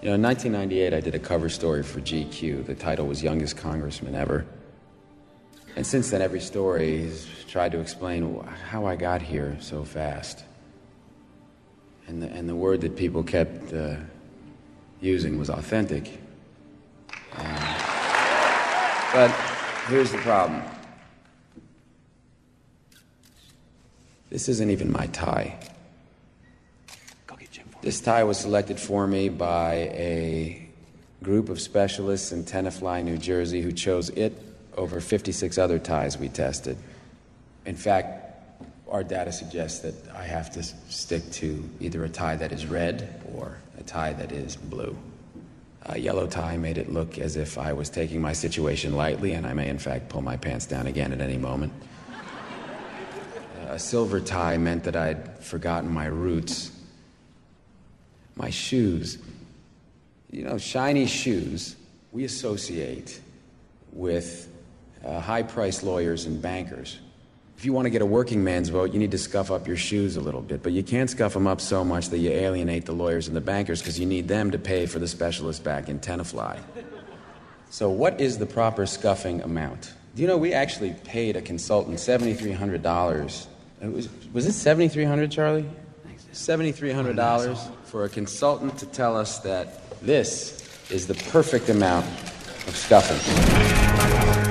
You know, in 1998, I did a cover story for GQ. The title was Youngest Congressman Ever. And since then, every story has tried to explain how I got here so fast. And the, and the word that people kept uh, using was authentic. Uh, but here's the problem this isn't even my tie. This tie was selected for me by a group of specialists in Tenafly, New Jersey, who chose it over 56 other ties we tested. In fact, our data suggests that I have to stick to either a tie that is red or a tie that is blue. A yellow tie made it look as if I was taking my situation lightly, and I may, in fact, pull my pants down again at any moment. A silver tie meant that I'd forgotten my roots my shoes. You know, shiny shoes we associate with uh, high priced lawyers and bankers. If you want to get a working man's vote, you need to scuff up your shoes a little bit, but you can't scuff them up so much that you alienate the lawyers and the bankers because you need them to pay for the specialist back in Tenafly. So, what is the proper scuffing amount? Do you know we actually paid a consultant $7,300? It was, was it 7,300, Charlie? $7,300 for a consultant to tell us that this is the perfect amount of scuffing.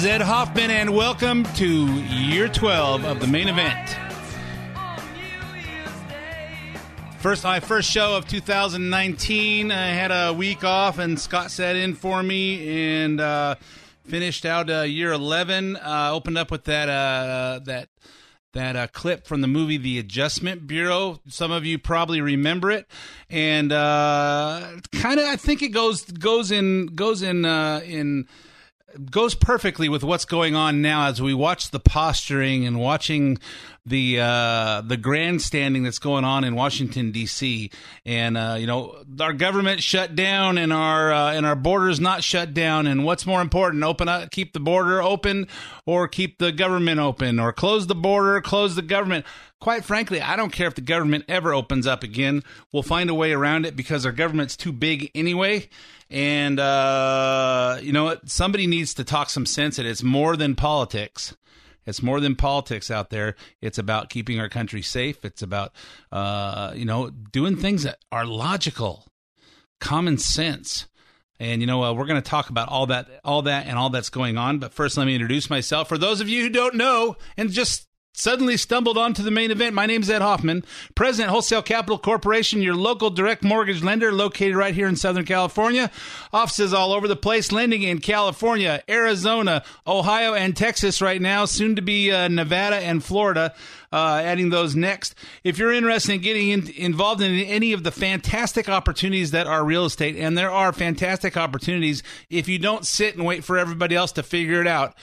Is Ed Hoffman, and welcome to year 12 of the main event. First, my first show of 2019. I had a week off, and Scott sat in for me and uh, finished out uh, year 11. Uh, opened up with that uh, that that uh, clip from the movie The Adjustment Bureau. Some of you probably remember it, and uh, kind of I think it goes goes in goes in uh, in goes perfectly with what's going on now as we watch the posturing and watching the uh, the grandstanding that's going on in Washington D.C. and uh, you know our government shut down and our uh, and our borders not shut down and what's more important open up keep the border open or keep the government open or close the border close the government quite frankly I don't care if the government ever opens up again we'll find a way around it because our government's too big anyway and uh, you know what somebody needs to talk some sense it it's more than politics it's more than politics out there. It's about keeping our country safe. It's about, uh, you know, doing things that are logical, common sense. And you know, uh, we're going to talk about all that, all that, and all that's going on. But first, let me introduce myself. For those of you who don't know, and just suddenly stumbled onto the main event. My name is Ed Hoffman, President Wholesale Capital Corporation, your local direct mortgage lender located right here in Southern California. Offices all over the place, lending in California, Arizona, Ohio, and Texas right now, soon to be uh, Nevada and Florida. Uh, adding those next. If you're interested in getting in, involved in any of the fantastic opportunities that are real estate, and there are fantastic opportunities if you don't sit and wait for everybody else to figure it out.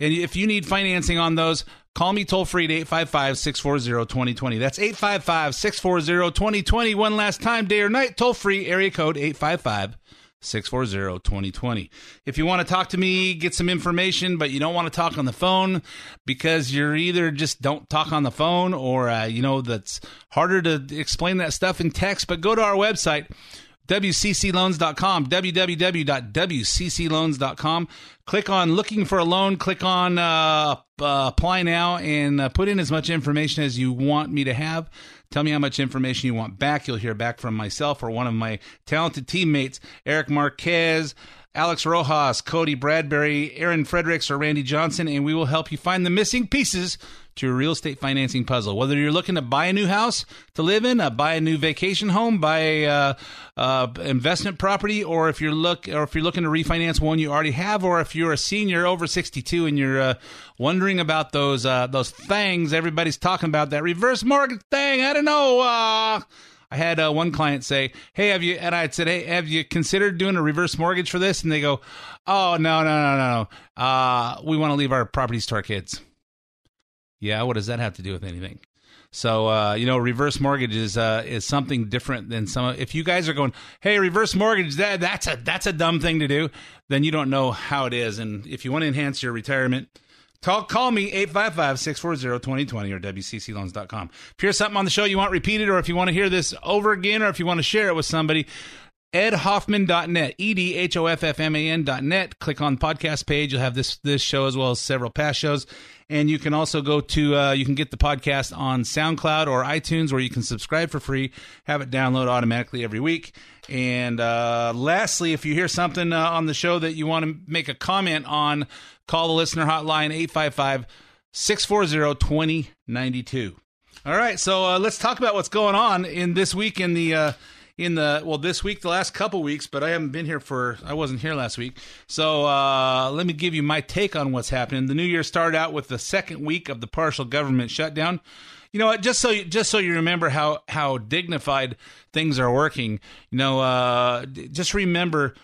And if you need financing on those, call me toll free at 855 640 2020. That's 855 640 2020. One last time, day or night, toll free, area code 855 640 2020. If you want to talk to me, get some information, but you don't want to talk on the phone because you're either just don't talk on the phone or, uh, you know, that's harder to explain that stuff in text, but go to our website WCCloans.com, www.wccloans.com. Click on looking for a loan, click on uh, uh, apply now, and uh, put in as much information as you want me to have. Tell me how much information you want back. You'll hear back from myself or one of my talented teammates, Eric Marquez. Alex Rojas, Cody Bradbury, Aaron Fredericks, or Randy Johnson, and we will help you find the missing pieces to your real estate financing puzzle. Whether you're looking to buy a new house to live in, uh, buy a new vacation home, buy a uh, uh, investment property, or if you're look or if you're looking to refinance one you already have, or if you're a senior over 62 and you're uh, wondering about those uh, those things everybody's talking about, that reverse mortgage thing. I don't know. I had uh, one client say, "Hey, have you?" And I said, "Hey, have you considered doing a reverse mortgage for this?" And they go, "Oh, no, no, no, no, no. Uh, we want to leave our properties to our kids." Yeah, what does that have to do with anything? So uh, you know, reverse mortgage is uh, is something different than some. If you guys are going, hey, reverse mortgage, that that's a that's a dumb thing to do, then you don't know how it is. And if you want to enhance your retirement, Call, call me 855-640-2020 or WCCloans.com. If you hear something on the show you want repeated or if you want to hear this over again or if you want to share it with somebody, edhoffman.net, E-D-H-O-F-F-M-A-N.net. Click on podcast page. You'll have this, this show as well as several past shows. And you can also go to, uh, you can get the podcast on SoundCloud or iTunes where you can subscribe for free, have it download automatically every week. And uh, lastly, if you hear something uh, on the show that you want to make a comment on, call the listener hotline 855 640 2092. All right, so uh, let's talk about what's going on in this week in the uh, in the well this week the last couple weeks but i haven't been here for i wasn't here last week. So uh, let me give you my take on what's happening. The new year started out with the second week of the partial government shutdown you know what just so you, just so you remember how how dignified things are working you know uh, just remember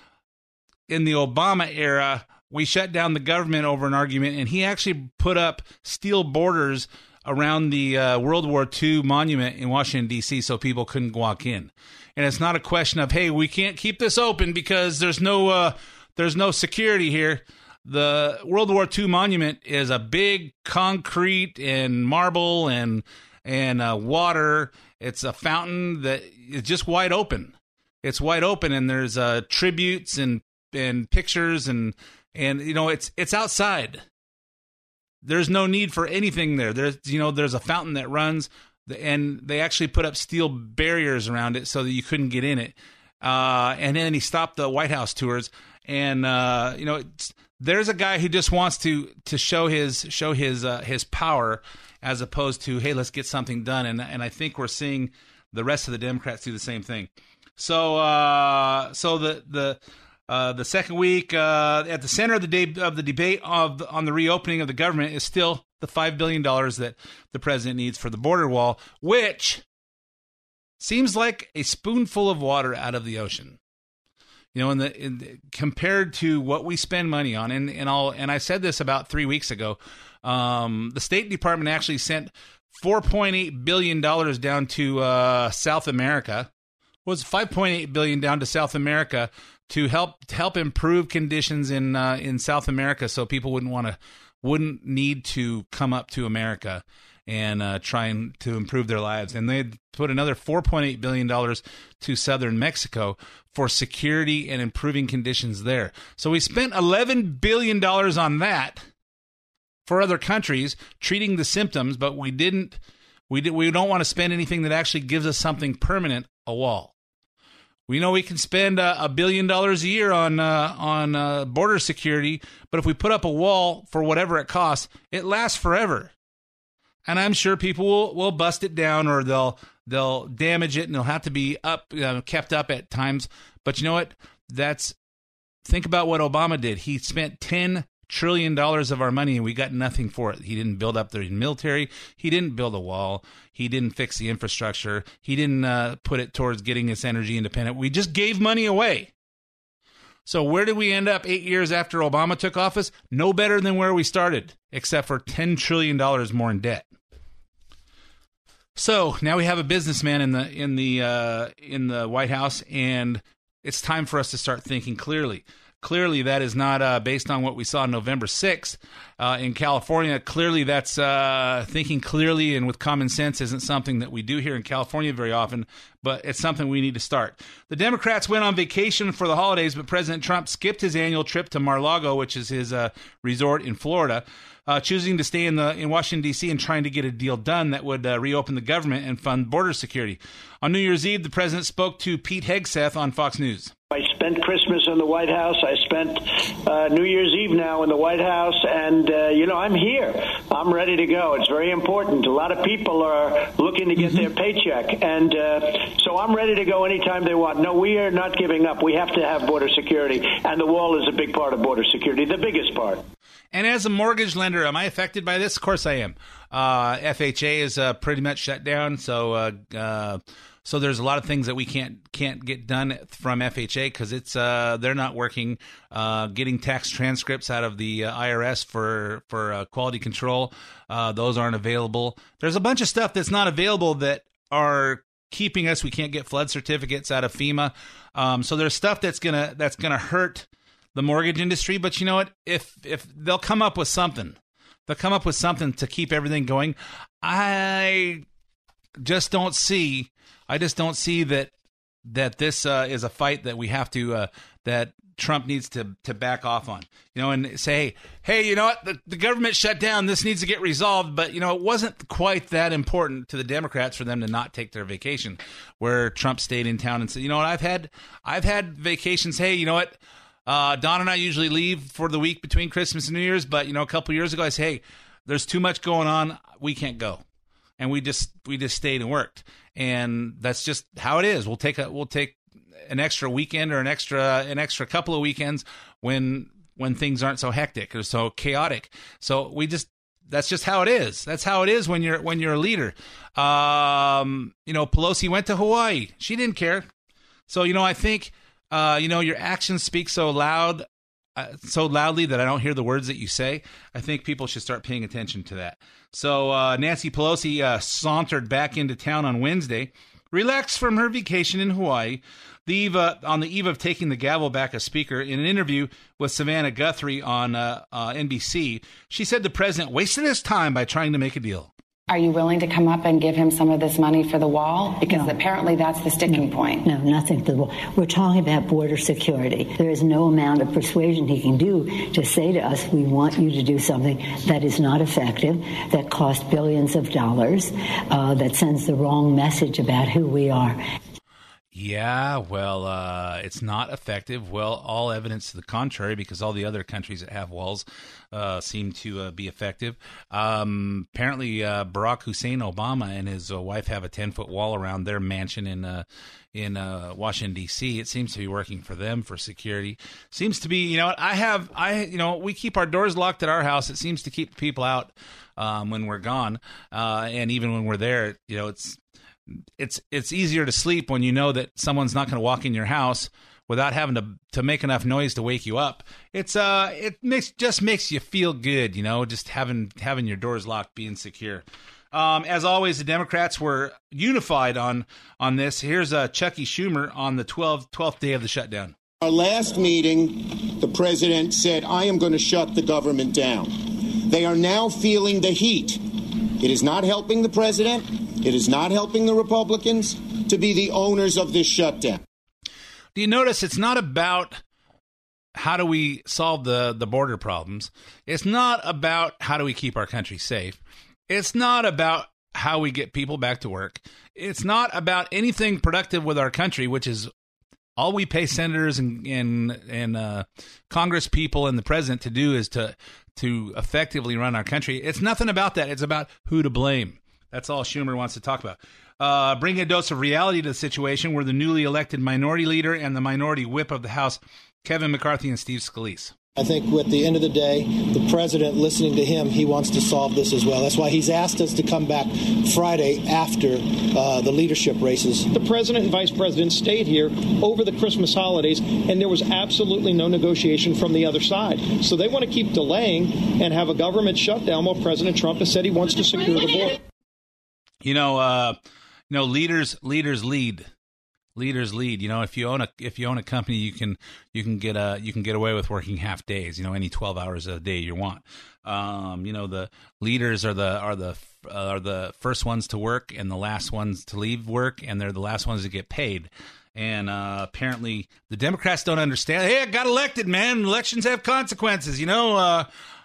in the obama era we shut down the government over an argument and he actually put up steel borders around the uh, World War II monument in Washington D.C. so people couldn't walk in. And it's not a question of hey, we can't keep this open because there's no uh, there's no security here. The World War II monument is a big concrete and marble and and uh, water. It's a fountain that is just wide open. It's wide open, and there's uh, tributes and and pictures and and you know it's it's outside there's no need for anything there. There's you know there's a fountain that runs, and they actually put up steel barriers around it so that you couldn't get in it. Uh, and then he stopped the White House tours, and uh, you know there's a guy who just wants to to show his show his uh, his power as opposed to hey let's get something done. And and I think we're seeing the rest of the Democrats do the same thing. So uh, so the the uh, the second week, uh, at the center of the day of the debate of on the reopening of the government is still the five billion dollars that the president needs for the border wall, which seems like a spoonful of water out of the ocean. You know, in the, in compared to what we spend money on, and and all, and I said this about three weeks ago. Um, the State Department actually sent four point eight billion dollars down to uh, South America. Was five point eight billion down to South America to help to help improve conditions in uh, in South America, so people wouldn't want to wouldn't need to come up to America and uh, trying to improve their lives. And they put another four point eight billion dollars to southern Mexico for security and improving conditions there. So we spent eleven billion dollars on that for other countries treating the symptoms, but we didn't. We did, we don't want to spend anything that actually gives us something permanent, a wall. We know we can spend uh, a billion dollars a year on uh, on uh, border security, but if we put up a wall for whatever it costs, it lasts forever. And I'm sure people will, will bust it down or they'll they'll damage it and they'll have to be up uh, kept up at times. But you know what? That's think about what Obama did. He spent 10 trillion dollars of our money and we got nothing for it. He didn't build up the military. He didn't build a wall. He didn't fix the infrastructure. He didn't uh, put it towards getting us energy independent. We just gave money away. So where did we end up eight years after Obama took office? No better than where we started, except for ten trillion dollars more in debt. So now we have a businessman in the in the uh, in the White House, and it's time for us to start thinking clearly. Clearly, that is not uh, based on what we saw November 6th. uh, in California. Clearly, that's uh, thinking clearly and with common sense isn't something that we do here in California very often, but it's something we need to start. The Democrats went on vacation for the holidays, but President Trump skipped his annual trip to Mar-a-Lago, which is his uh, resort in Florida. Uh, choosing to stay in the in Washington D.C. and trying to get a deal done that would uh, reopen the government and fund border security. On New Year's Eve, the president spoke to Pete Hegseth on Fox News. I spent Christmas in the White House. I spent uh, New Year's Eve now in the White House, and uh, you know I'm here. I'm ready to go. It's very important. A lot of people are looking to get mm-hmm. their paycheck, and uh, so I'm ready to go anytime they want. No, we are not giving up. We have to have border security, and the wall is a big part of border security, the biggest part. And as a mortgage lender, am I affected by this? Of course I am. Uh, FHA is uh, pretty much shut down, so uh, uh, so there's a lot of things that we can't can't get done from FHA because it's uh, they're not working. Uh, getting tax transcripts out of the IRS for for quality control, those aren't available. There's a bunch of stuff that's not available that are keeping us. We can't get flood certificates out of FEMA. Um, so there's stuff that's gonna that's gonna hurt the mortgage industry. But you know what? If if they'll come up with something, they'll come up with something to keep everything going. I just don't see. I just don't see that that this uh, is a fight that we have to uh, that Trump needs to to back off on. You know, and say, hey, you know what? The, the government shut down. This needs to get resolved. But you know, it wasn't quite that important to the Democrats for them to not take their vacation, where Trump stayed in town and said, you know what? I've had I've had vacations. Hey, you know what? Uh, Don and I usually leave for the week between Christmas and New Year's, but you know, a couple years ago, I said, "Hey, there's too much going on. We can't go," and we just we just stayed and worked, and that's just how it is. We'll take a we'll take an extra weekend or an extra an extra couple of weekends when when things aren't so hectic or so chaotic. So we just that's just how it is. That's how it is when you're when you're a leader. Um, you know, Pelosi went to Hawaii. She didn't care. So you know, I think uh, you know, your actions speak so loud, uh, so loudly that I don't hear the words that you say. I think people should start paying attention to that. So uh, Nancy Pelosi uh, sauntered back into town on Wednesday, relaxed from her vacation in Hawaii. The eve, uh, on the eve of taking the gavel back as speaker, in an interview with Savannah Guthrie on uh, NBC, she said the president wasted his time by trying to make a deal. Are you willing to come up and give him some of this money for the wall? Because no. apparently that's the sticking no, point. No, nothing for the wall. We're talking about border security. There is no amount of persuasion he can do to say to us, we want you to do something that is not effective, that costs billions of dollars, uh, that sends the wrong message about who we are. Yeah, well, uh, it's not effective. Well, all evidence to the contrary, because all the other countries that have walls uh, seem to uh, be effective. Um, apparently, uh, Barack Hussein Obama and his uh, wife have a ten foot wall around their mansion in uh, in Washington D.C. It seems to be working for them for security. Seems to be, you know, I have, I, you know, we keep our doors locked at our house. It seems to keep people out um, when we're gone, and even when we're there, you know, it's it's it's easier to sleep when you know that someone's not going to walk in your house without having to to make enough noise to wake you up. It's uh it makes just makes you feel good, you know, just having having your doors locked, being secure. Um, as always, the Democrats were unified on on this. Here's uh, Chuckie Schumer on the 12th, 12th day of the shutdown. Our last meeting, the president said, I am going to shut the government down. They are now feeling the heat. It is not helping the president. It is not helping the Republicans to be the owners of this shutdown. Do you notice it's not about how do we solve the, the border problems? It's not about how do we keep our country safe. It's not about how we get people back to work. It's not about anything productive with our country, which is all we pay senators and and, and uh, Congress people and the president to do is to to effectively run our country. It's nothing about that. It's about who to blame. That's all Schumer wants to talk about. Uh, bringing a dose of reality to the situation where the newly elected minority leader and the minority whip of the House, Kevin McCarthy and Steve Scalise. I think at the end of the day, the president, listening to him, he wants to solve this as well. That's why he's asked us to come back Friday after uh, the leadership races. The president and vice president stayed here over the Christmas holidays, and there was absolutely no negotiation from the other side. So they want to keep delaying and have a government shutdown while President Trump has said he wants to secure the border. You know, uh, you know, leaders leaders lead leaders lead. You know, if you own a if you own a company, you can you can get a you can get away with working half days. You know, any twelve hours a day you want. Um, you know, the leaders are the are the uh, are the first ones to work and the last ones to leave work, and they're the last ones to get paid. And uh, apparently, the Democrats don't understand. Hey, I got elected, man. Elections have consequences. You know, uh,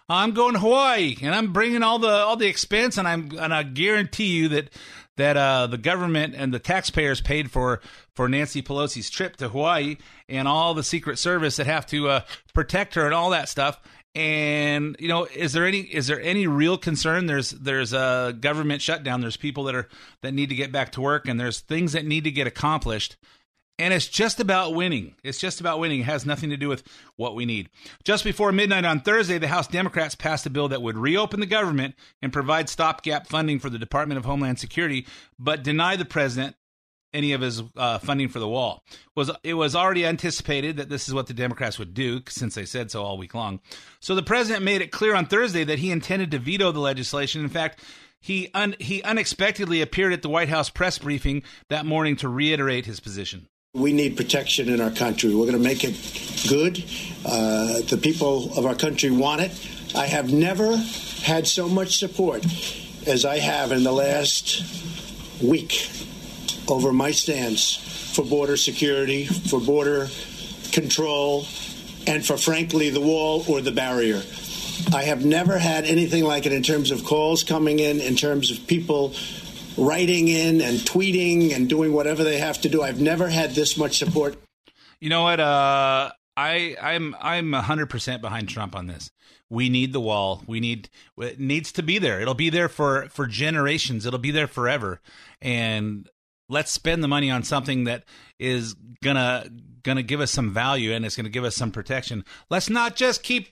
I'm going to Hawaii, and I'm bringing all the all the expense, and I'm and I guarantee you that that uh, the government and the taxpayers paid for for Nancy Pelosi's trip to Hawaii and all the Secret Service that have to uh, protect her and all that stuff. And you know, is there any is there any real concern? There's there's a government shutdown. There's people that are that need to get back to work, and there's things that need to get accomplished. And it's just about winning. It's just about winning. It has nothing to do with what we need. Just before midnight on Thursday, the House Democrats passed a bill that would reopen the government and provide stopgap funding for the Department of Homeland Security, but deny the president any of his uh, funding for the wall. Was it was already anticipated that this is what the Democrats would do since they said so all week long. So the president made it clear on Thursday that he intended to veto the legislation. In fact, he un- he unexpectedly appeared at the White House press briefing that morning to reiterate his position. We need protection in our country. We're going to make it good. Uh, the people of our country want it. I have never had so much support as I have in the last week over my stance for border security, for border control, and for, frankly, the wall or the barrier. I have never had anything like it in terms of calls coming in, in terms of people writing in and tweeting and doing whatever they have to do. I've never had this much support. You know what? Uh, I I'm I'm hundred percent behind Trump on this. We need the wall. We need it needs to be there. It'll be there for for generations. It'll be there forever. And let's spend the money on something that is gonna gonna give us some value and it's gonna give us some protection. Let's not just keep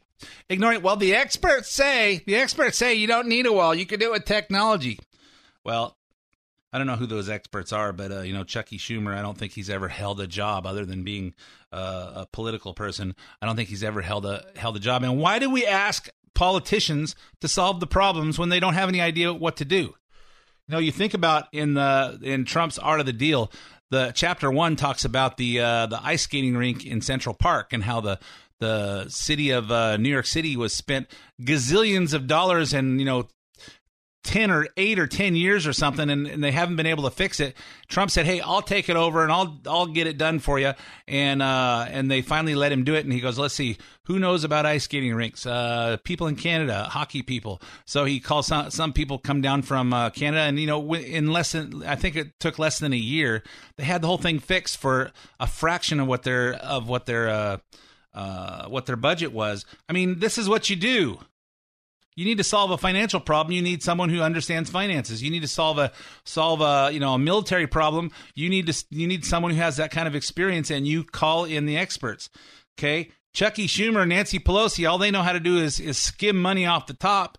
ignoring. Well, the experts say the experts say you don't need a wall. You can do it with technology. Well, I don't know who those experts are, but uh, you know, Chucky Schumer. I don't think he's ever held a job other than being uh, a political person. I don't think he's ever held a held a job. And why do we ask politicians to solve the problems when they don't have any idea what to do? You know, you think about in the in Trump's Art of the Deal, the chapter one talks about the uh, the ice skating rink in Central Park and how the the city of uh, New York City was spent gazillions of dollars and you know 10 or 8 or 10 years or something and, and, they haven't been able to fix it. Trump said, "Hey, I'll take it over and I'll I'll get it done for you." And uh, and they finally let him do it and he goes, "Let's see. Who knows about ice skating rinks? Uh, people in Canada, hockey people." So he calls some some people come down from uh, Canada and you know in less than I think it took less than a year, they had the whole thing fixed for a fraction of what their of what their uh, uh, what their budget was. I mean, this is what you do you need to solve a financial problem you need someone who understands finances. You need to solve a solve a you know a military problem. You need to you need someone who has that kind of experience and you call in the experts okay? Chucky schumer nancy pelosi all they know how to do is is skim money off the top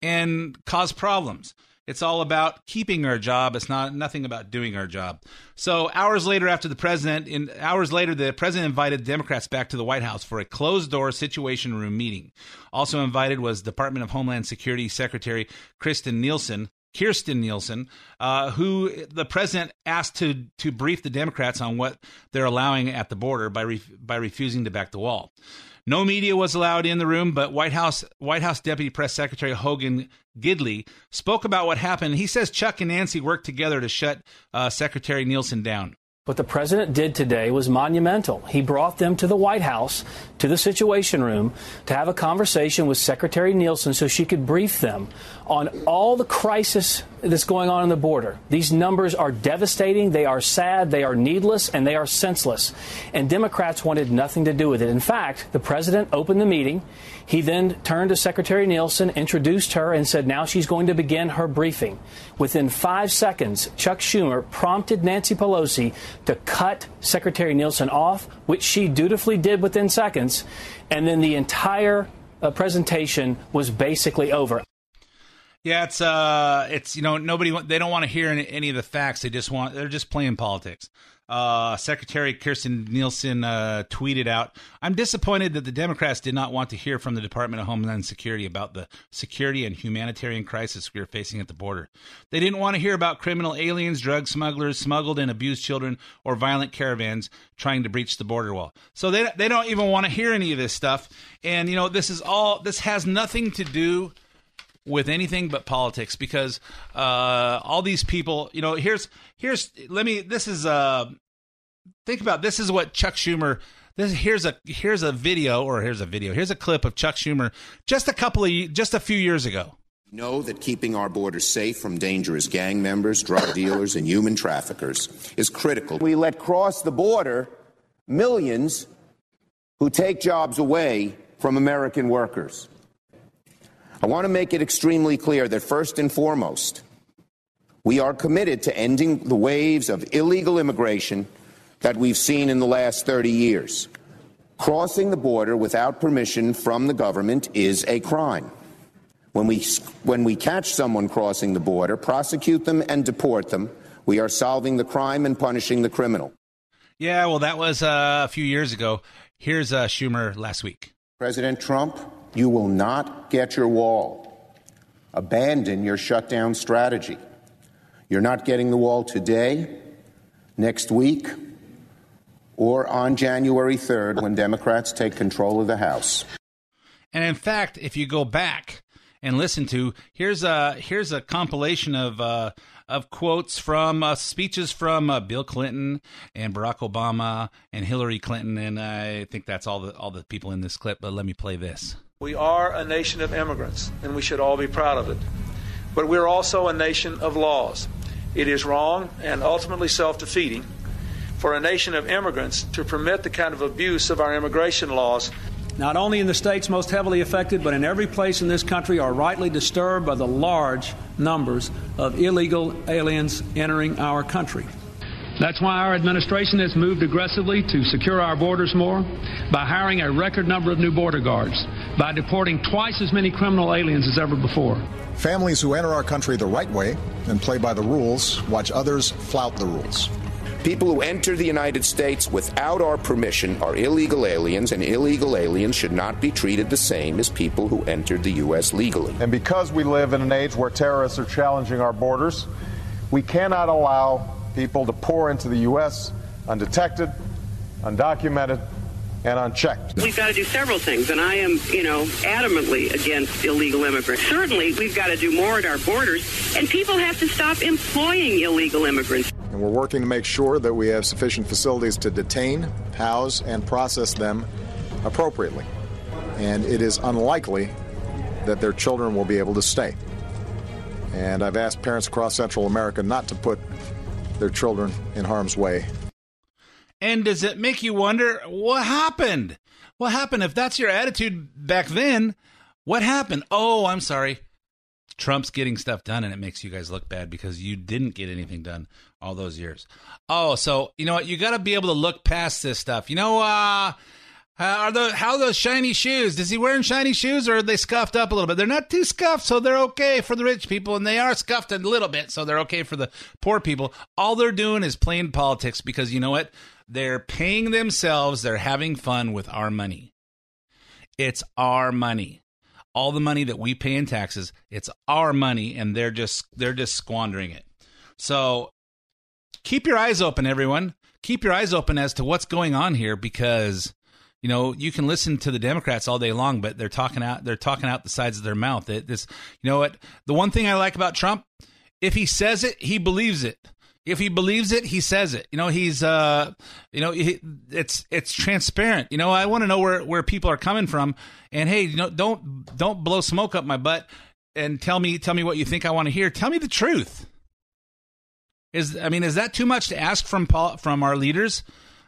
and cause problems it's all about keeping our job. It's not nothing about doing our job. So hours later, after the president, in hours later, the president invited Democrats back to the White House for a closed-door Situation Room meeting. Also invited was Department of Homeland Security Secretary Kristen Nielsen. Kirstjen Nielsen, uh, who the president asked to to brief the Democrats on what they're allowing at the border by by refusing to back the wall. No media was allowed in the room, but White House White House Deputy Press Secretary Hogan Gidley spoke about what happened. He says Chuck and Nancy worked together to shut uh, Secretary Nielsen down. What the president did today was monumental. He brought them to the White House, to the Situation Room, to have a conversation with Secretary Nielsen so she could brief them on all the crisis that's going on in the border. These numbers are devastating, they are sad, they are needless, and they are senseless. And Democrats wanted nothing to do with it. In fact, the president opened the meeting. He then turned to Secretary Nielsen, introduced her, and said now she's going to begin her briefing. Within five seconds, Chuck Schumer prompted Nancy Pelosi to cut Secretary Nielsen off, which she dutifully did within seconds, and then the entire uh, presentation was basically over. Yeah, it's uh, it's you know nobody they don't want to hear any, any, of the facts. They just want they're just playing politics. uh, Secretary Kirstjen Nielsen uh, tweeted out, I'm disappointed that the Democrats did not want to hear from the Department of Homeland Security about the security and humanitarian crisis we are facing at the border. They didn't want to hear about criminal aliens, drug smugglers, smuggled and abused children, or violent caravans trying to breach the border wall. So they, they don't even want to hear any of this stuff. And, you know, this is all, this has nothing to do with anything but politics because uh, all these people, you know, here's here's let me this is uh think about this is what Chuck Schumer this here's a here's a video or here's a video here's a clip of Chuck Schumer just a couple of just a few years ago. Know that keeping our borders safe from dangerous gang members, drug dealers, and human traffickers is critical. We let cross the border millions who take jobs away from American workers. I want to make it extremely clear that first and foremost, we are committed to ending the waves of illegal immigration that we've seen in the last 30 years. Crossing the border without permission from the government is a crime. When we, when we catch someone crossing the border, prosecute them and deport them, we are solving the crime and punishing the criminal. Yeah, well, that was uh, a few years ago. Here's uh, Schumer last week. President Trump, you will not get your wall. Abandon your shutdown strategy. You're not getting the wall today, next week, or on January 3rd when Democrats take control of the House. And in fact, if you go back and listen to here's a here's a compilation of uh, of quotes from uh, speeches from uh, Bill Clinton and Barack Obama and Hillary Clinton, and I think that's all the all the people in this clip. But let me play this. We are a nation of immigrants, and we should all be proud of it. But we're also a nation of laws. It is wrong and ultimately self defeating for a nation of immigrants to permit the kind of abuse of our immigration laws. Not only in the states most heavily affected, but in every place in this country are rightly disturbed by the large numbers of illegal aliens entering our country. That's why our administration has moved aggressively to secure our borders more by hiring a record number of new border guards, by deporting twice as many criminal aliens as ever before. Families who enter our country the right way and play by the rules watch others flout the rules. People who enter the United States without our permission are illegal aliens, and illegal aliens should not be treated the same as people who entered the U.S. legally. And because we live in an age where terrorists are challenging our borders, we cannot allow people to pour into the U.S. undetected, undocumented, and unchecked. We've got to do several things, and I am, you know, adamantly against illegal immigrants. Certainly, we've got to do more at our borders, and people have to stop employing illegal immigrants. And we're working to make sure that we have sufficient facilities to detain, house, and process them appropriately. And it is unlikely that their children will be able to stay. And I've asked parents across Central America not to put their children in harm's way. And does it make you wonder what happened? What happened? If that's your attitude back then, what happened? Oh, I'm sorry. Trump's getting stuff done and it makes you guys look bad because you didn't get anything done all those years. Oh, so you know what? You got to be able to look past this stuff. You know, uh, Uh, are the how are those shiny shoes? Is he wearing shiny shoes or are they scuffed up a little bit? They're not too scuffed, so they're okay for the rich people, and they are scuffed a little bit, so they're okay for the poor people. All they're doing is playing politics because you know what? They're paying themselves. They're having fun with our money. It's our money. All the money that we pay in taxes, it's our money, and they're just they're just squandering it. So keep your eyes open, everyone. Keep your eyes open as to what's going on here because you know you can listen to the democrats all day long but they're talking out they're talking out the sides of their mouth. It, this you know what? The one thing i like about trump if he says it he believes it. If he believes it he says it. You know he's uh you know he, it's it's transparent. You know i want to know where where people are coming from. And hey you know don't don't blow smoke up my butt and tell me tell me what you think i want to hear. Tell me the truth. Is i mean is that too much to ask from from our leaders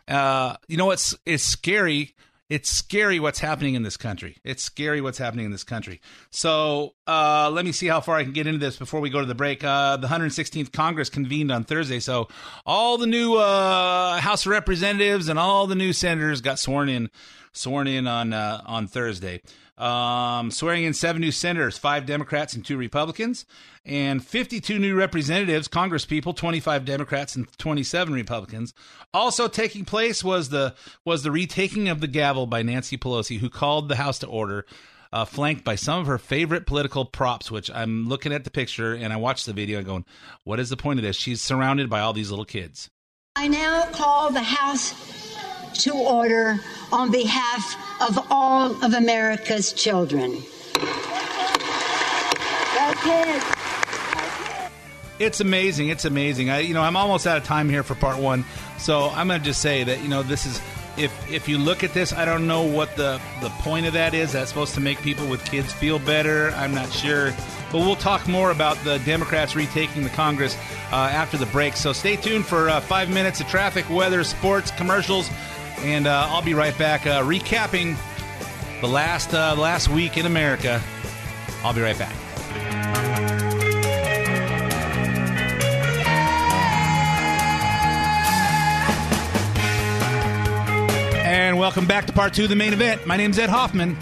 uh, you know it's it's scary. It's scary what's happening in this country. It's scary what's happening in this country. So uh, let me see how far I can get into this before we go to the break. Uh, the 116th Congress convened on Thursday, so all the new uh, House of Representatives and all the new senators got sworn in, sworn in on uh, on Thursday. Um, swearing in seven new senators, five Democrats and two Republicans, and 52 new representatives, Congress people, 25 Democrats and 27 Republicans. Also taking place was the was the retaking of the gavel by Nancy Pelosi, who called the House to order. Uh, flanked by some of her favorite political props, which I'm looking at the picture and I watched the video and going, what is the point of this? She's surrounded by all these little kids. I now call the House to order on behalf of all of America's children. It's amazing. It's amazing. I, you know, I'm almost out of time here for part one, so I'm going to just say that you know this is. If if you look at this, I don't know what the the point of that is. That's supposed to make people with kids feel better. I'm not sure, but we'll talk more about the Democrats retaking the Congress uh, after the break. So stay tuned for uh, five minutes of traffic, weather, sports, commercials, and uh, I'll be right back uh, recapping the last uh, last week in America. I'll be right back. And welcome back to part two of the main event. My name's Ed Hoffman,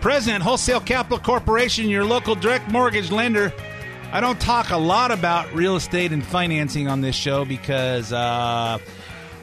President, Wholesale Capital Corporation, your local direct mortgage lender. I don't talk a lot about real estate and financing on this show because uh,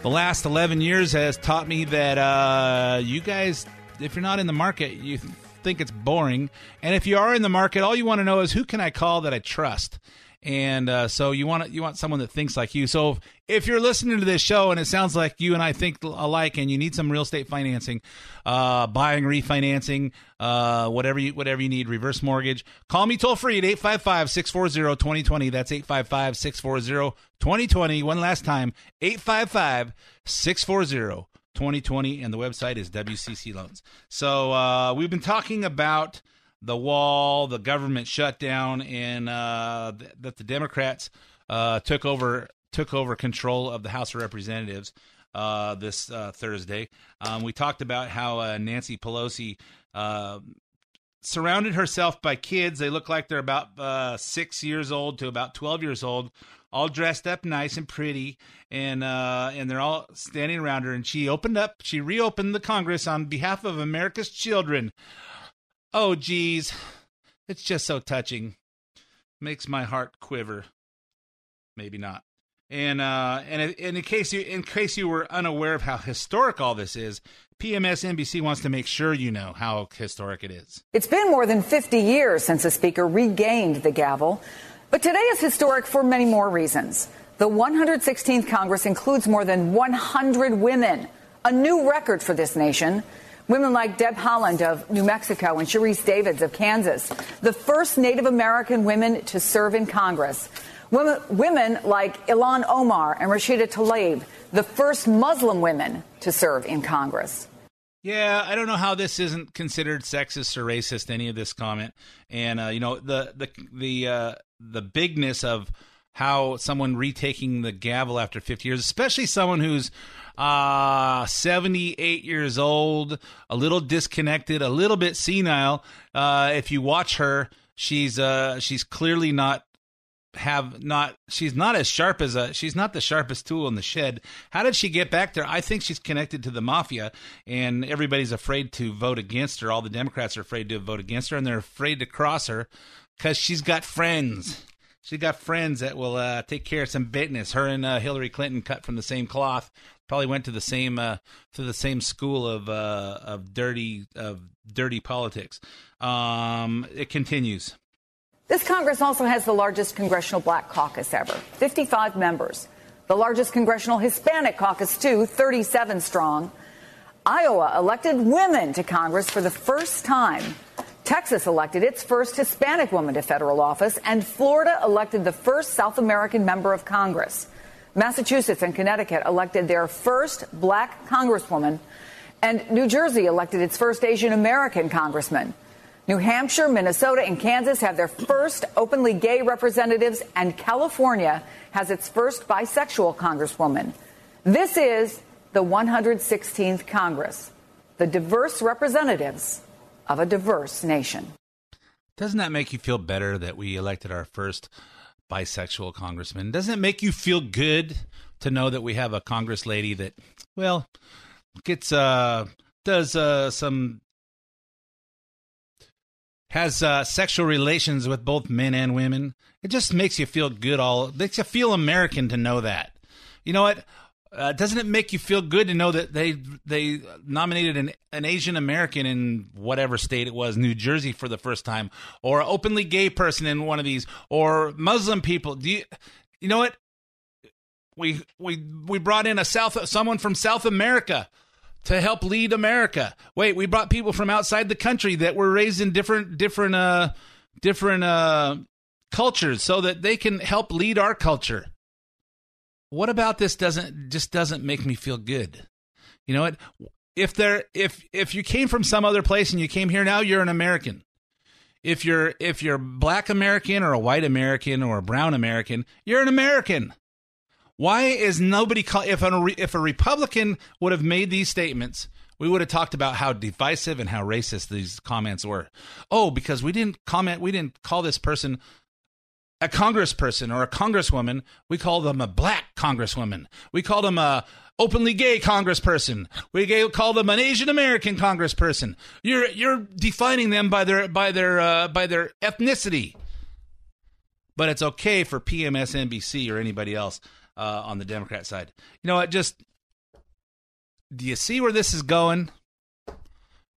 the last 11 years has taught me that uh, you guys, if you're not in the market, you think it's boring. And if you are in the market, all you want to know is who can I call that I trust? And uh, so you want you want someone that thinks like you. So if you're listening to this show and it sounds like you and I think alike, and you need some real estate financing, uh, buying, refinancing, uh, whatever you whatever you need, reverse mortgage, call me toll free at 855-640-2020. That's 855-640-2020. One last time, 855-640 2020 and the website is WCC Loans. So uh, we've been talking about the wall, the government shutdown, and uh, th- that the Democrats uh, took over took over control of the House of Representatives uh, this uh, Thursday. Um, we talked about how uh, Nancy Pelosi uh, surrounded herself by kids. They look like they're about six years old to about twelve years old. All dressed up nice and pretty, and and they're all standing around her. And she opened up, she reopened the Congress on behalf of America's children. Oh, geez. It's just so touching. Makes my heart quiver. Maybe not. And uh, and, in case you in case you were unaware of how historic all this is, PMS NBC wants to make sure you know how historic it is. It's been more than 50 years since the speaker regained the gavel, but today is historic for many more reasons. The 116th Congress includes more than 100 women, a new record for this nation. Women like Deb Haaland of New Mexico and Sharice Davids of Kansas, the first Native American women to serve in Congress. Women, women like Ilhan Omar and Rashida Tlaib, the first Muslim women to serve in Congress. Yeah, I don't know how this isn't considered sexist or racist. Any of this comment, and uh, you know the the the uh, the bigness of how someone retaking the gavel after 50 years, especially someone who's uh, 78 years old, a little disconnected, a little bit senile. Uh, if you watch her, she's uh, she's clearly not have not she's not as sharp as a she's not the sharpest tool in the shed. How did she get back there? I think she's connected to the mafia and everybody's afraid to vote against her. All the democrats are afraid to vote against her and they're afraid to cross her because she's got friends she's got friends that will uh, take care of some business her and uh, hillary clinton cut from the same cloth probably went to the same uh, to the same school of uh, of dirty of dirty politics. Um, it continues. This Congress also has the largest congressional black caucus ever, 55 members. The largest congressional Hispanic caucus, too, 37 strong. Iowa elected women to Congress for the first time. Texas elected its first Hispanic woman to federal office, and Florida elected the first South American member of Congress. Massachusetts and Connecticut elected their first black congresswoman, and New Jersey elected its first Asian American congressman. New Hampshire, Minnesota, and Kansas have their first openly gay representatives, and California has its first bisexual congresswoman. This is the 116th Congress, the diverse representatives of a diverse nation. Doesn't that make you feel better that we elected our first bisexual congressman. Doesn't it make you feel good to know that we have a congress lady that, well, gets uh does uh some has uh, sexual relations with both men and women, it just makes you feel good. All makes you feel American to know that. You know what? Uh, doesn't it make you feel good to know that they they nominated an, an Asian American in whatever state it was, New Jersey, for the first time, or openly gay person in one of these, or Muslim people? Do you you know what? We we we brought in a South someone from South America to help lead America. Wait, we brought people from outside the country that were raised in different different uh different uh cultures so that they can help lead our culture. What about this doesn't just doesn't make me feel good? You know what? If there if if you came from some other place and you came here now, you're an American. If you're if you're black American or a white American or a brown American, you're an American. Why is nobody call, if a if a Republican would have made these statements, we would have talked about how divisive and how racist these comments were. Oh, because we didn't comment, we didn't call this person a congressperson or a congresswoman. We call them a black congresswoman. We call them a openly gay congressperson. We call them an Asian American congressperson. You're you're defining them by their by their uh, by their ethnicity. But it's okay for PMSNBC or anybody else uh, on the Democrat side. You know what? Just do you see where this is going?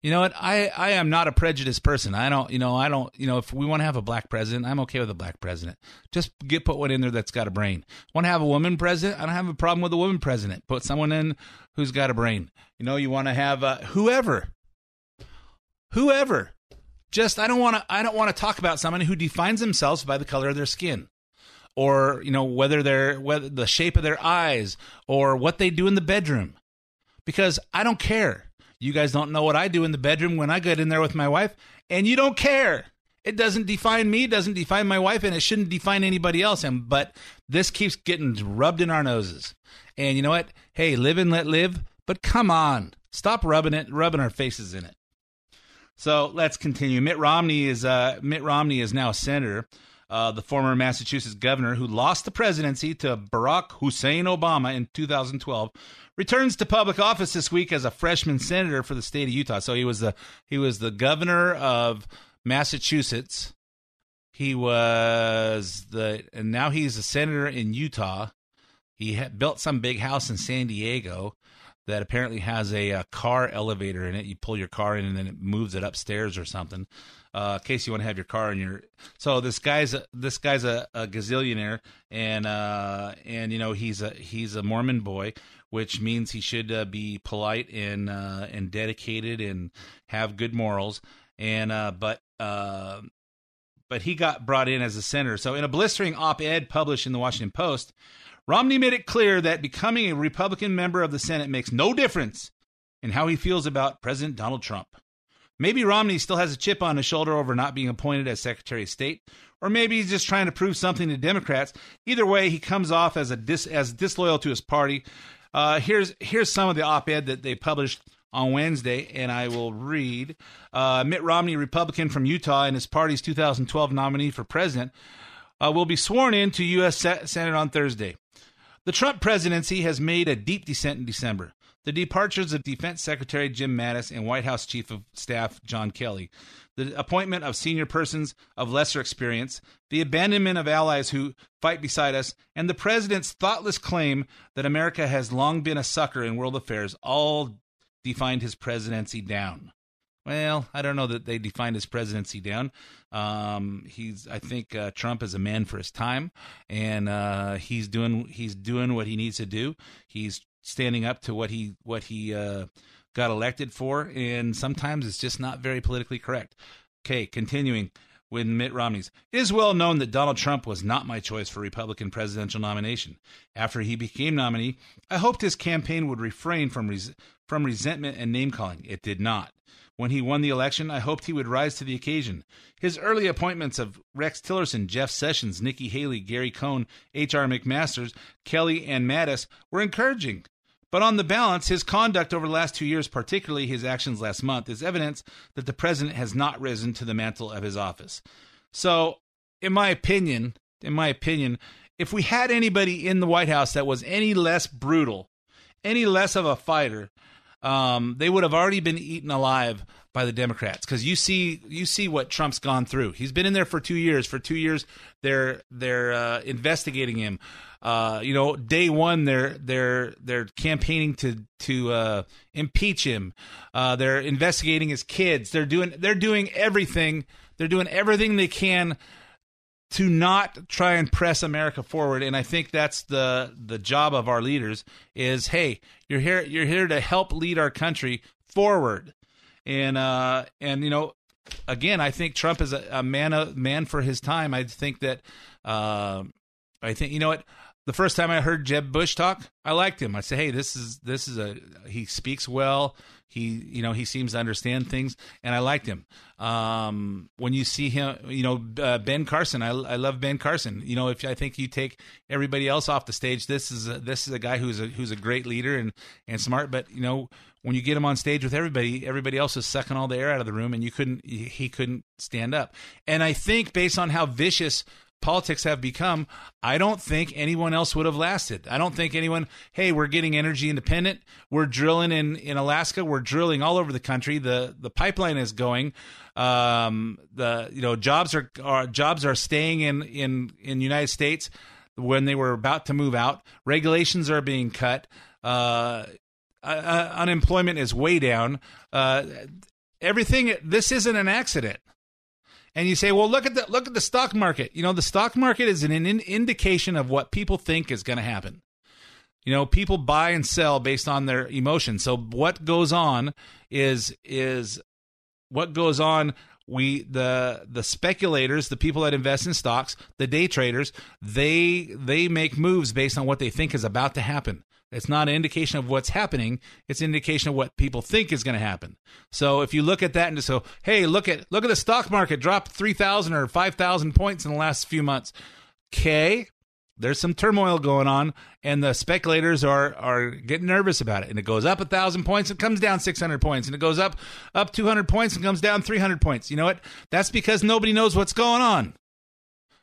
You know what? I, I am not a prejudiced person. I don't, you know, I don't, you know, if we want to have a black president, I'm okay with a black president. Just get put one in there that's got a brain. Want to have a woman president? I don't have a problem with a woman president. Put someone in who's got a brain. You know, you want to have uh, whoever, whoever. Just I don't want to. I don't want to talk about someone who defines themselves by the color of their skin or you know whether they're whether the shape of their eyes or what they do in the bedroom because I don't care. You guys don't know what I do in the bedroom when I get in there with my wife and you don't care. It doesn't define me, doesn't define my wife and it shouldn't define anybody else and but this keeps getting rubbed in our noses. And you know what? Hey, live and let live, but come on. Stop rubbing it, rubbing our faces in it. So let's continue. Mitt Romney is uh, Mitt Romney is now a senator uh, the former Massachusetts governor who lost the presidency to Barack Hussein Obama in 2012, returns to public office this week as a freshman senator for the state of Utah. So he was the he was the governor of Massachusetts. He was the and now he's a senator in Utah. He built some big house in San Diego that apparently has a, a, car elevator in it. You pull your car in and then it moves it upstairs or something uh, in case you want to have your car in your. So this guy's a, this guy's a, a gazillionaire, and uh, and you know he's a he's a Mormon boy, which means he should uh, be polite and uh, and dedicated and have good morals. And uh, but uh, but he got brought in as a senator. So in a blistering op-ed published in the Washington Post, Romney made it clear that becoming a Republican member of the Senate makes no difference in how he feels about President Donald Trump. Maybe Romney still has a chip on his shoulder over not being appointed as Secretary of State, or maybe he's just trying to prove something to Democrats. Either way, he comes off as a dis, as disloyal to his party. Uh, here's here's some of the op-ed that they published on Wednesday, and I will read. Uh, Mitt Romney, Republican from Utah, and his party's 2012 nominee for president, uh, will be sworn in to U.S. Senate on Thursday. The Trump presidency has made a deep descent in December the departures of Defense Secretary Jim Mattis and White House Chief of Staff John Kelly, the appointment of senior persons of lesser experience, the abandonment of allies who fight beside us, and the president's thoughtless claim that America has long been a sucker in world affairs all defined his presidency down. Well, I don't know that they defined his presidency down. Um, he's, I think, uh, Trump is a man for his time, and uh, he's doing he's doing what he needs to do. He's standing up to what he what he uh, got elected for, and sometimes it's just not very politically correct. Okay, continuing with Mitt Romney's. It is well known that Donald Trump was not my choice for Republican presidential nomination. After he became nominee, I hoped his campaign would refrain from res- from resentment and name calling. It did not. When he won the election, I hoped he would rise to the occasion. His early appointments of Rex Tillerson, Jeff Sessions, Nikki Haley, Gary Cohn, H.R. McMaster's, Kelly, and Mattis were encouraging. But on the balance, his conduct over the last two years, particularly his actions last month, is evidence that the president has not risen to the mantle of his office. So, in my opinion, in my opinion, if we had anybody in the White House that was any less brutal, any less of a fighter, um, they would have already been eaten alive by the Democrats because you see you see what Trump's gone through. He's been in there for two years. For two years, they're they're uh, investigating him. Uh, you know, day one they're they're they're campaigning to to uh, impeach him. Uh, they're investigating his kids. They're doing they're doing everything. They're doing everything they can to not try and press America forward. And I think that's the the job of our leaders is hey, you're here you're here to help lead our country forward. And uh and you know, again, I think Trump is a, a man a man for his time. I think that uh, I think you know what the first time I heard Jeb Bush talk, I liked him. I said, "Hey, this is this is a he speaks well. He you know he seems to understand things, and I liked him." Um, when you see him, you know uh, Ben Carson, I, I love Ben Carson. You know, if I think you take everybody else off the stage, this is a, this is a guy who's a who's a great leader and and smart. But you know, when you get him on stage with everybody, everybody else is sucking all the air out of the room, and you couldn't he couldn't stand up. And I think based on how vicious politics have become, I don't think anyone else would have lasted. I don't think anyone, hey, we're getting energy independent. We're drilling in, in Alaska. We're drilling all over the country. The the pipeline is going. Um, the you know jobs are, are jobs are staying in in in United States when they were about to move out. Regulations are being cut. Uh, uh, unemployment is way down. Uh, everything. This isn't an accident and you say, "Well, look at the look at the stock market." You know, the stock market is an in- indication of what people think is going to happen. You know, people buy and sell based on their emotions. So what goes on is is what goes on we the the speculators the people that invest in stocks the day traders they they make moves based on what they think is about to happen it's not an indication of what's happening. It's an indication of what people think is going to happen. So if you look at that and just go, "Hey, look at look at the stock market dropped three thousand or five thousand points in the last few months," okay, there's some turmoil going on, and the speculators are are getting nervous about it. And it goes up a thousand points, it comes down six hundred points, and it goes up up two hundred points and comes down three hundred points. You know what? That's because nobody knows what's going on.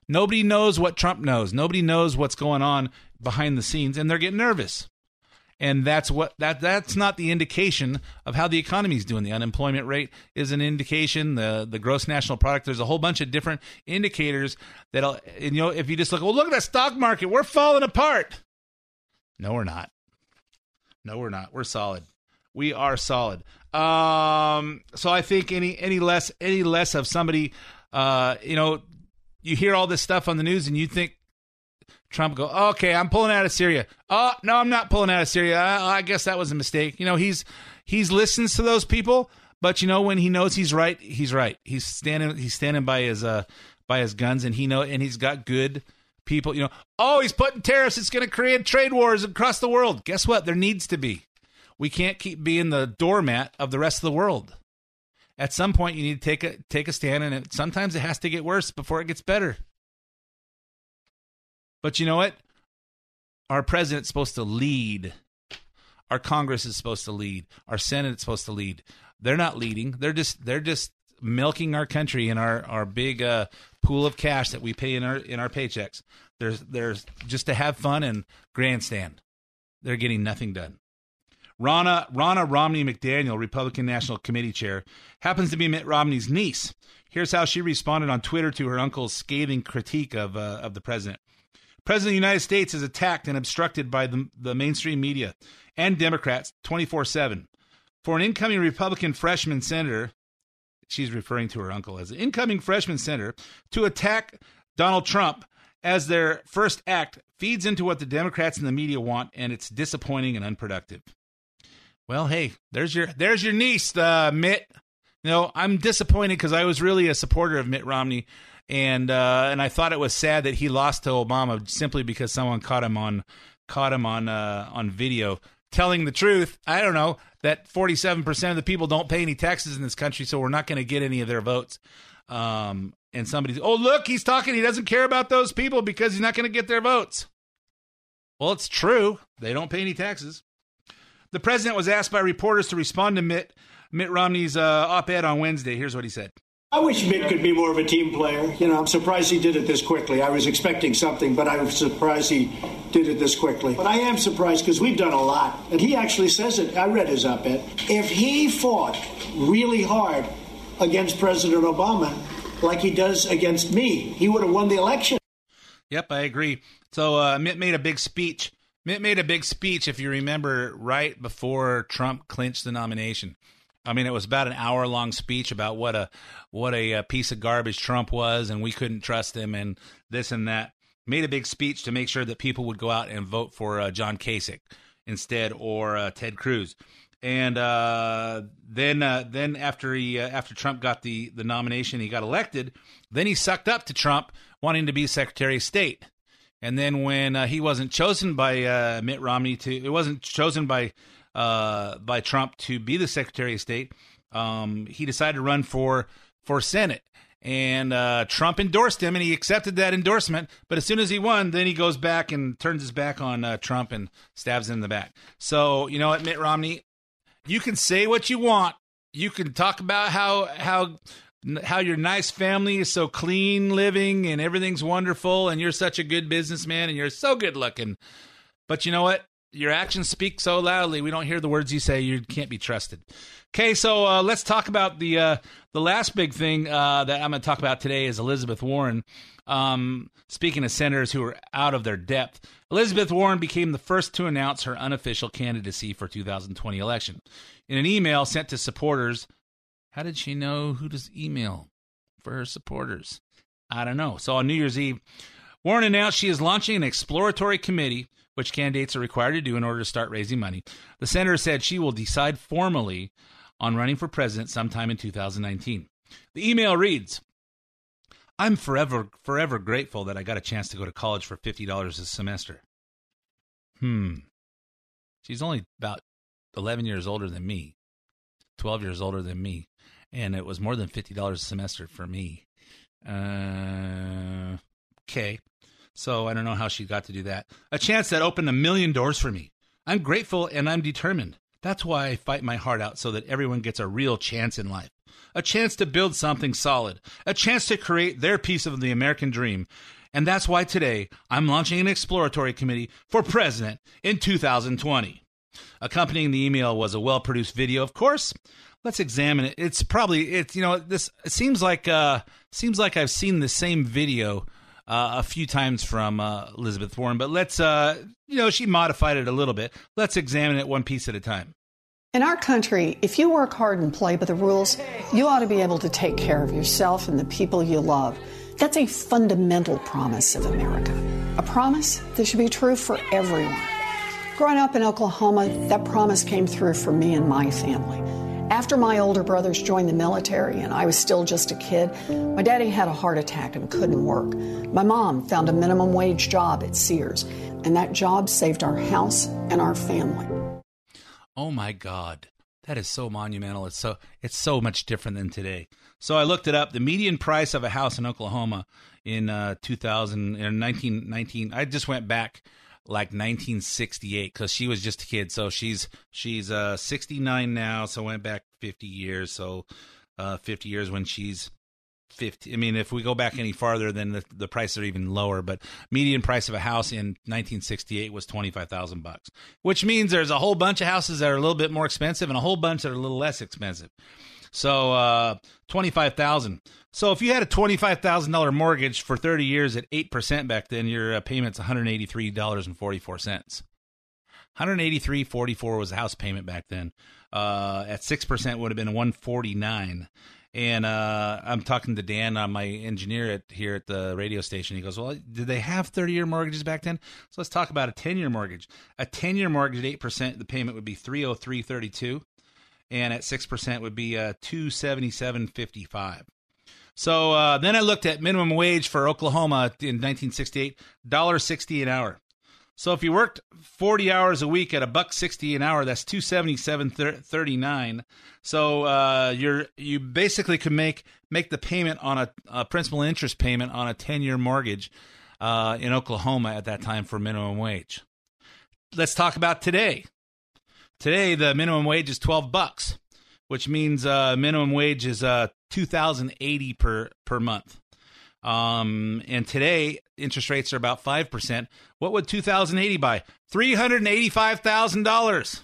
Nobody knows what Trump knows. Nobody knows what's going on behind the scenes, and they're getting nervous and that's what that that's not the indication of how the economy is doing. The unemployment rate is an indication. The the gross national product. There's a whole bunch of different indicators that you know if you just look, well, look at that stock market. We're falling apart. No, we're not. No, we're not. We're solid. We are solid. Um, so I think any any less any less of somebody, uh, you know, you hear all this stuff on the news and you think Trump go, okay, I'm pulling out of Syria. Oh no, I'm not pulling out of Syria. I, I guess that was a mistake. You know, he's he's listens to those people, but you know when he knows he's right, he's right. He's standing he's standing by his uh by his guns, and he know and he's got good people. You know, oh, he's putting tariffs. It's going to create trade wars across the world. Guess what? There needs to be. We can't keep being the doormat of the rest of the world. At some point, you need to take a take a stand, and it, sometimes it has to get worse before it gets better. But you know what? Our president's supposed to lead. Our Congress is supposed to lead. Our Senate is supposed to lead. They're not leading. They're just they're just milking our country and our our big uh, pool of cash that we pay in our in our paychecks. There's there's just to have fun and grandstand. They're getting nothing done. Ronna Ronna Romney McDaniel, Republican National Committee chair, happens to be Mitt Romney's niece. Here's how she responded on Twitter to her uncle's scathing critique of uh, of the president. President of the United States is attacked and obstructed by the, the mainstream media and Democrats 24 7. For an incoming Republican freshman senator, she's referring to her uncle as an incoming freshman senator, to attack Donald Trump as their first act feeds into what the Democrats and the media want, and it's disappointing and unproductive. Well, hey, there's your there's your niece, uh, Mitt. You know, I'm disappointed because I was really a supporter of Mitt Romney and uh, and I thought it was sad that he lost to Obama simply because someone caught him on caught him on uh, on video telling the truth. I don't know that 47% of the people don't pay any taxes in this country, so we're not going to get any of their votes. Um, and somebody's, oh look, he's talking. He doesn't care about those people because he's not going to get their votes. Well, it's true. They don't pay any taxes. The president was asked by reporters to respond to Mitt Mitt Romney's uh, op-ed on Wednesday. Here's what he said. I wish Mitt could be more of a team player. You know, I'm surprised he did it this quickly. I was expecting something, but I was surprised he did it this quickly. But I am surprised because we've done a lot. And he actually says it. I read his op ed. If he fought really hard against President Obama, like he does against me, he would have won the election. Yep, I agree. So uh, Mitt made a big speech. Mitt made a big speech, if you remember, right before Trump clinched the nomination. I mean, it was about an hour long speech about what a what a, a, piece of garbage Trump was, and we couldn't trust him, and this and that. Made a big speech to make sure that people would go out and vote for uh, John Kasich instead, or uh, Ted Cruz. And uh, then, uh, then after he uh, after Trump got the the nomination, he got elected. Then he sucked up to Trump wanting to be Secretary of State. And then when uh, he wasn't chosen by Mitt Romney to, it wasn't chosen by uh, by Trump to be the Secretary of State, um, he decided to run for for Senate. And uh, Trump endorsed him, and he accepted that endorsement. But as soon as he won, then he goes back and turns his back on uh, Trump and stabs him in the back. So you know what, Mitt Romney, you can say what you want. You can talk about how how how your nice family is so clean living and everything's wonderful and you're such a good businessman and you're so good looking. But you know what? Your actions speak so loudly we don't hear the words you say. You can't be trusted. Okay so uh, let's talk about the uh, the last big thing uh, that i'm going to talk about today is elizabeth warren. Um, speaking of senators who are out of their depth elizabeth warren became the first to announce her unofficial candidacy for 2020 election. In an email sent to supporters how did she know who to email for her supporters? I don't know. So on new year's eve warren announced she is launching an exploratory committee which candidates are required to do in order to start raising money. The senator said she will decide formally on running for president sometime in 2019. The email reads I'm forever, forever grateful that I got a chance to go to college for $50 a semester. Hmm. She's only about 11 years older than me, 12 years older than me, and it was more than $50 a semester for me. Uh, okay. So I don't know how she got to do that. A chance that opened a million doors for me. I'm grateful and I'm determined. That's why I fight my heart out so that everyone gets a real chance in life. A chance to build something solid. A chance to create their piece of the American dream. And that's why today I'm launching an exploratory committee for president in 2020. Accompanying the email was a well produced video, of course. Let's examine it. It's probably it's you know this it seems like uh seems like I've seen the same video uh, a few times from uh, Elizabeth Warren, but let's, uh, you know, she modified it a little bit. Let's examine it one piece at a time. In our country, if you work hard and play by the rules, you ought to be able to take care of yourself and the people you love. That's a fundamental promise of America. A promise that should be true for everyone. Growing up in Oklahoma, that promise came through for me and my family. After my older brothers joined the military and I was still just a kid, my daddy had a heart attack and couldn't work. My mom found a minimum wage job at Sears, and that job saved our house and our family. Oh my God. That is so monumental. It's so it's so much different than today. So I looked it up. The median price of a house in Oklahoma in uh, 2000 in 1919. I just went back like 1968 because she was just a kid. So she's she's uh 69 now. So went back 50 years. So uh 50 years when she's 50. I mean, if we go back any farther, then the, the prices are even lower. But median price of a house in 1968 was 25,000 bucks, which means there's a whole bunch of houses that are a little bit more expensive and a whole bunch that are a little less expensive. So uh, 25,000. So if you had a $25,000 mortgage for 30 years at 8% back then, your uh, payment's $183.44. 183.44 was the house payment back then. Uh, at 6% would have been 149 and uh, I'm talking to Dan, uh, my engineer at here at the radio station. He goes, "Well, did they have 30 year mortgages back then?" So let's talk about a 10 year mortgage. A 10 year mortgage at eight percent, the payment would be 303.32, and at six percent would be uh, 277.55. So uh, then I looked at minimum wage for Oklahoma in 1968, dollar sixty an hour. So if you worked 40 hours a week at a buck 60 an hour, that's 277.39. So uh, you're you basically could make make the payment on a, a principal interest payment on a 10 year mortgage uh, in Oklahoma at that time for minimum wage. Let's talk about today. Today the minimum wage is 12 bucks which means uh, minimum wage is uh, two thousand eighty per per month. Um, and today interest rates are about five percent. What would two thousand eighty buy? Three hundred eighty five thousand dollars.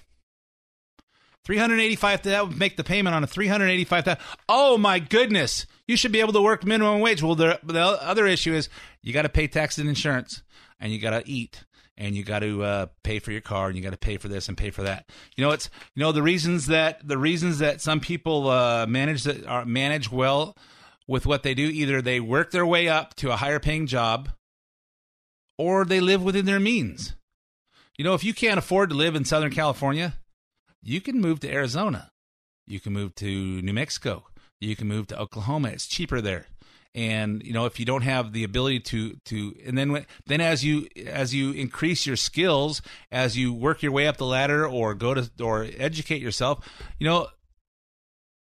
385 that would make the payment on a 385 oh my goodness you should be able to work minimum wage well the, the other issue is you got to pay taxes and insurance and you got to eat and you got to uh, pay for your car and you got to pay for this and pay for that you know it's you know the reasons that the reasons that some people uh, manage that are manage well with what they do either they work their way up to a higher paying job or they live within their means you know if you can't afford to live in southern california you can move to Arizona. You can move to New Mexico. You can move to Oklahoma. It's cheaper there. And you know, if you don't have the ability to to, and then then as you as you increase your skills, as you work your way up the ladder, or go to or educate yourself, you know,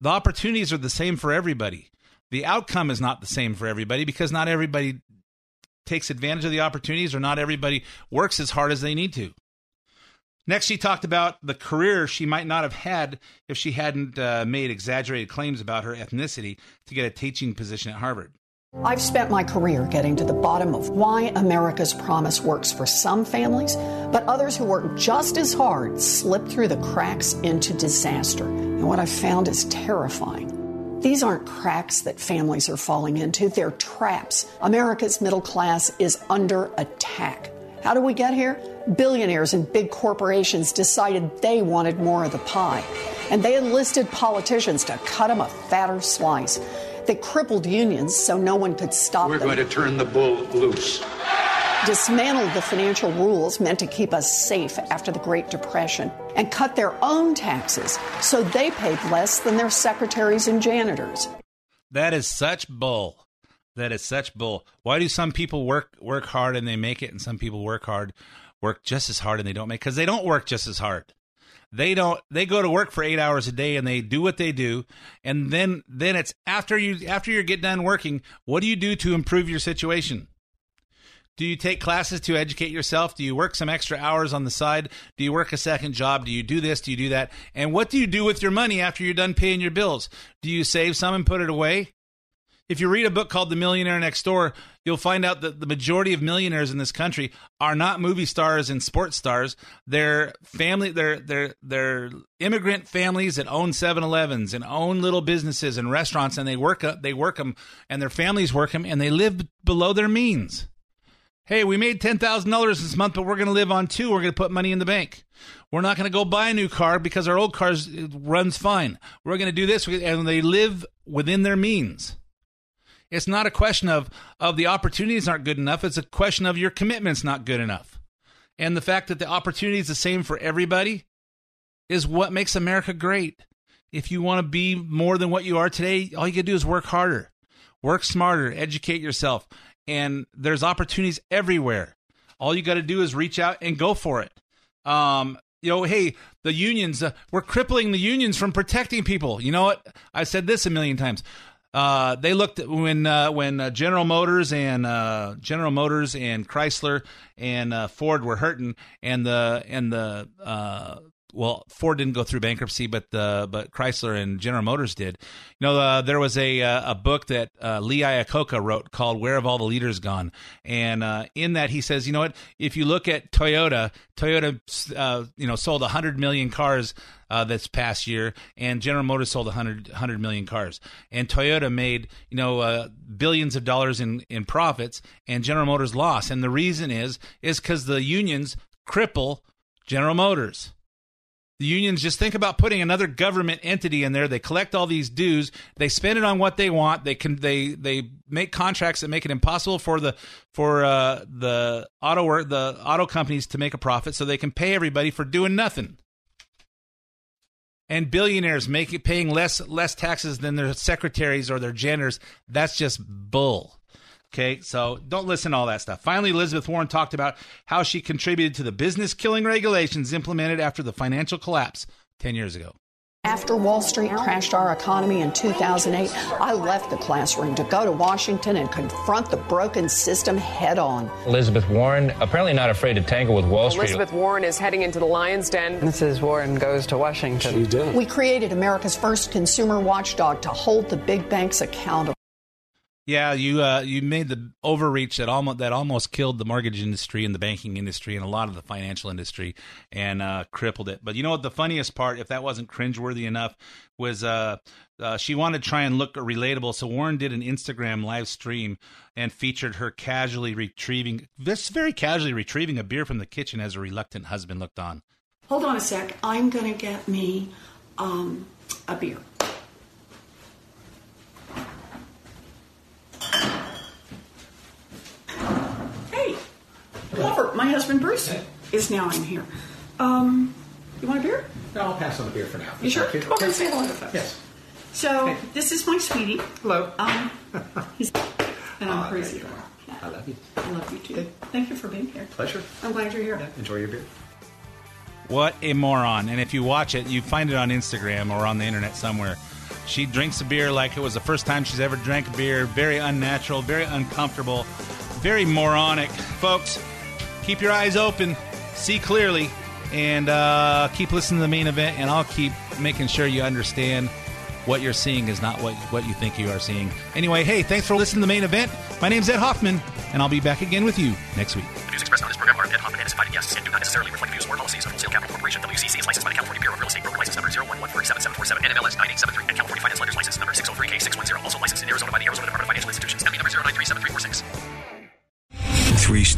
the opportunities are the same for everybody. The outcome is not the same for everybody because not everybody takes advantage of the opportunities, or not everybody works as hard as they need to. Next, she talked about the career she might not have had if she hadn't uh, made exaggerated claims about her ethnicity to get a teaching position at Harvard. I've spent my career getting to the bottom of why America's promise works for some families, but others who work just as hard slip through the cracks into disaster. And what I've found is terrifying. These aren't cracks that families are falling into, they're traps. America's middle class is under attack. How do we get here? Billionaires and big corporations decided they wanted more of the pie, and they enlisted politicians to cut them a fatter slice. They crippled unions so no one could stop them. We're going to turn the bull loose. Dismantled the financial rules meant to keep us safe after the Great Depression and cut their own taxes so they paid less than their secretaries and janitors. That is such bull. That is such bull. Why do some people work work hard and they make it, and some people work hard, work just as hard and they don't make? Because they don't work just as hard. They don't. They go to work for eight hours a day and they do what they do, and then then it's after you after you get done working. What do you do to improve your situation? Do you take classes to educate yourself? Do you work some extra hours on the side? Do you work a second job? Do you do this? Do you do that? And what do you do with your money after you're done paying your bills? Do you save some and put it away? If you read a book called The Millionaire Next Door, you'll find out that the majority of millionaires in this country are not movie stars and sports stars. They're family they're they're they're immigrant families that own 7-Elevens and own little businesses and restaurants and they work up, they work them and their families work them and they live below their means. Hey, we made $10,000 this month, but we're going to live on 2. We're going to put money in the bank. We're not going to go buy a new car because our old car runs fine. We're going to do this and they live within their means. It's not a question of of the opportunities aren't good enough. It's a question of your commitment's not good enough. And the fact that the opportunity is the same for everybody is what makes America great. If you want to be more than what you are today, all you got to do is work harder, work smarter, educate yourself, and there's opportunities everywhere. All you got to do is reach out and go for it. Um, you know, hey, the unions, uh, we're crippling the unions from protecting people. You know what? I said this a million times. Uh, they looked at when uh, when uh, General Motors and uh, General Motors and Chrysler and uh, Ford were hurting, and the and the uh, well, Ford didn't go through bankruptcy, but the but Chrysler and General Motors did. You know, uh, there was a uh, a book that Lee Iacocca wrote called "Where Have All the Leaders Gone?" and in that he says, you know what? If you look at Toyota, Toyota, you know, sold hundred million cars uh, this past year, and General Motors sold 100, 100 million cars, and Toyota made you know uh, billions of dollars in in profits, and General Motors lost, and the reason is is because the unions cripple General Motors. The unions just think about putting another government entity in there. They collect all these dues. They spend it on what they want. They can they they make contracts that make it impossible for the for uh, the auto work the auto companies to make a profit, so they can pay everybody for doing nothing and billionaires making paying less less taxes than their secretaries or their janitors. That's just bull. Okay, so don't listen to all that stuff. Finally, Elizabeth Warren talked about how she contributed to the business killing regulations implemented after the financial collapse 10 years ago. After Wall Street crashed our economy in 2008, I left the classroom to go to Washington and confront the broken system head on. Elizabeth Warren, apparently not afraid to tangle with Wall Street. Elizabeth Warren is heading into the lion's den. Mrs. Warren goes to Washington. She did. We created America's first consumer watchdog to hold the big banks accountable. Yeah, you uh, you made the overreach that almost that almost killed the mortgage industry and the banking industry and a lot of the financial industry and uh, crippled it. But you know what? The funniest part, if that wasn't cringeworthy enough, was uh, uh, she wanted to try and look relatable. So Warren did an Instagram live stream and featured her casually retrieving, this very casually retrieving a beer from the kitchen as her reluctant husband looked on. Hold on a sec. I'm to get me um, a beer. Hey, Robert, my husband Bruce is now in here. Um, you want a beer? No, I'll pass on the beer for now. You sure? Thank Come over and say hello to folks. Yes. So this is my sweetie. Hello. Um, he's, and I'm Oh, crazy. there you. I love you. I love you too. Thank you for being here. Pleasure. I'm glad you're here. Enjoy your beer. What a moron. And if you watch it, you find it on Instagram or on the internet somewhere. She drinks a beer like it was the first time she's ever drank beer. Very unnatural, very uncomfortable, very moronic. Folks, keep your eyes open, see clearly, and uh, keep listening to the main event, and I'll keep making sure you understand what you're seeing is not what, what you think you are seeing. Anyway, hey, thanks for listening to the main event. My name's Ed Hoffman, and I'll be back again with you next week. Views expressed on this program are Ed Hoffman and his invited guests and do not necessarily reflect views or policies of Wholesale Capital Corporation. WCC is licensed by the California Bureau of Real Estate Broker License Number 011477747 NMLS 9873 and California Finance Lenders License Number 603K610. Also licensed in Arizona by the Arizona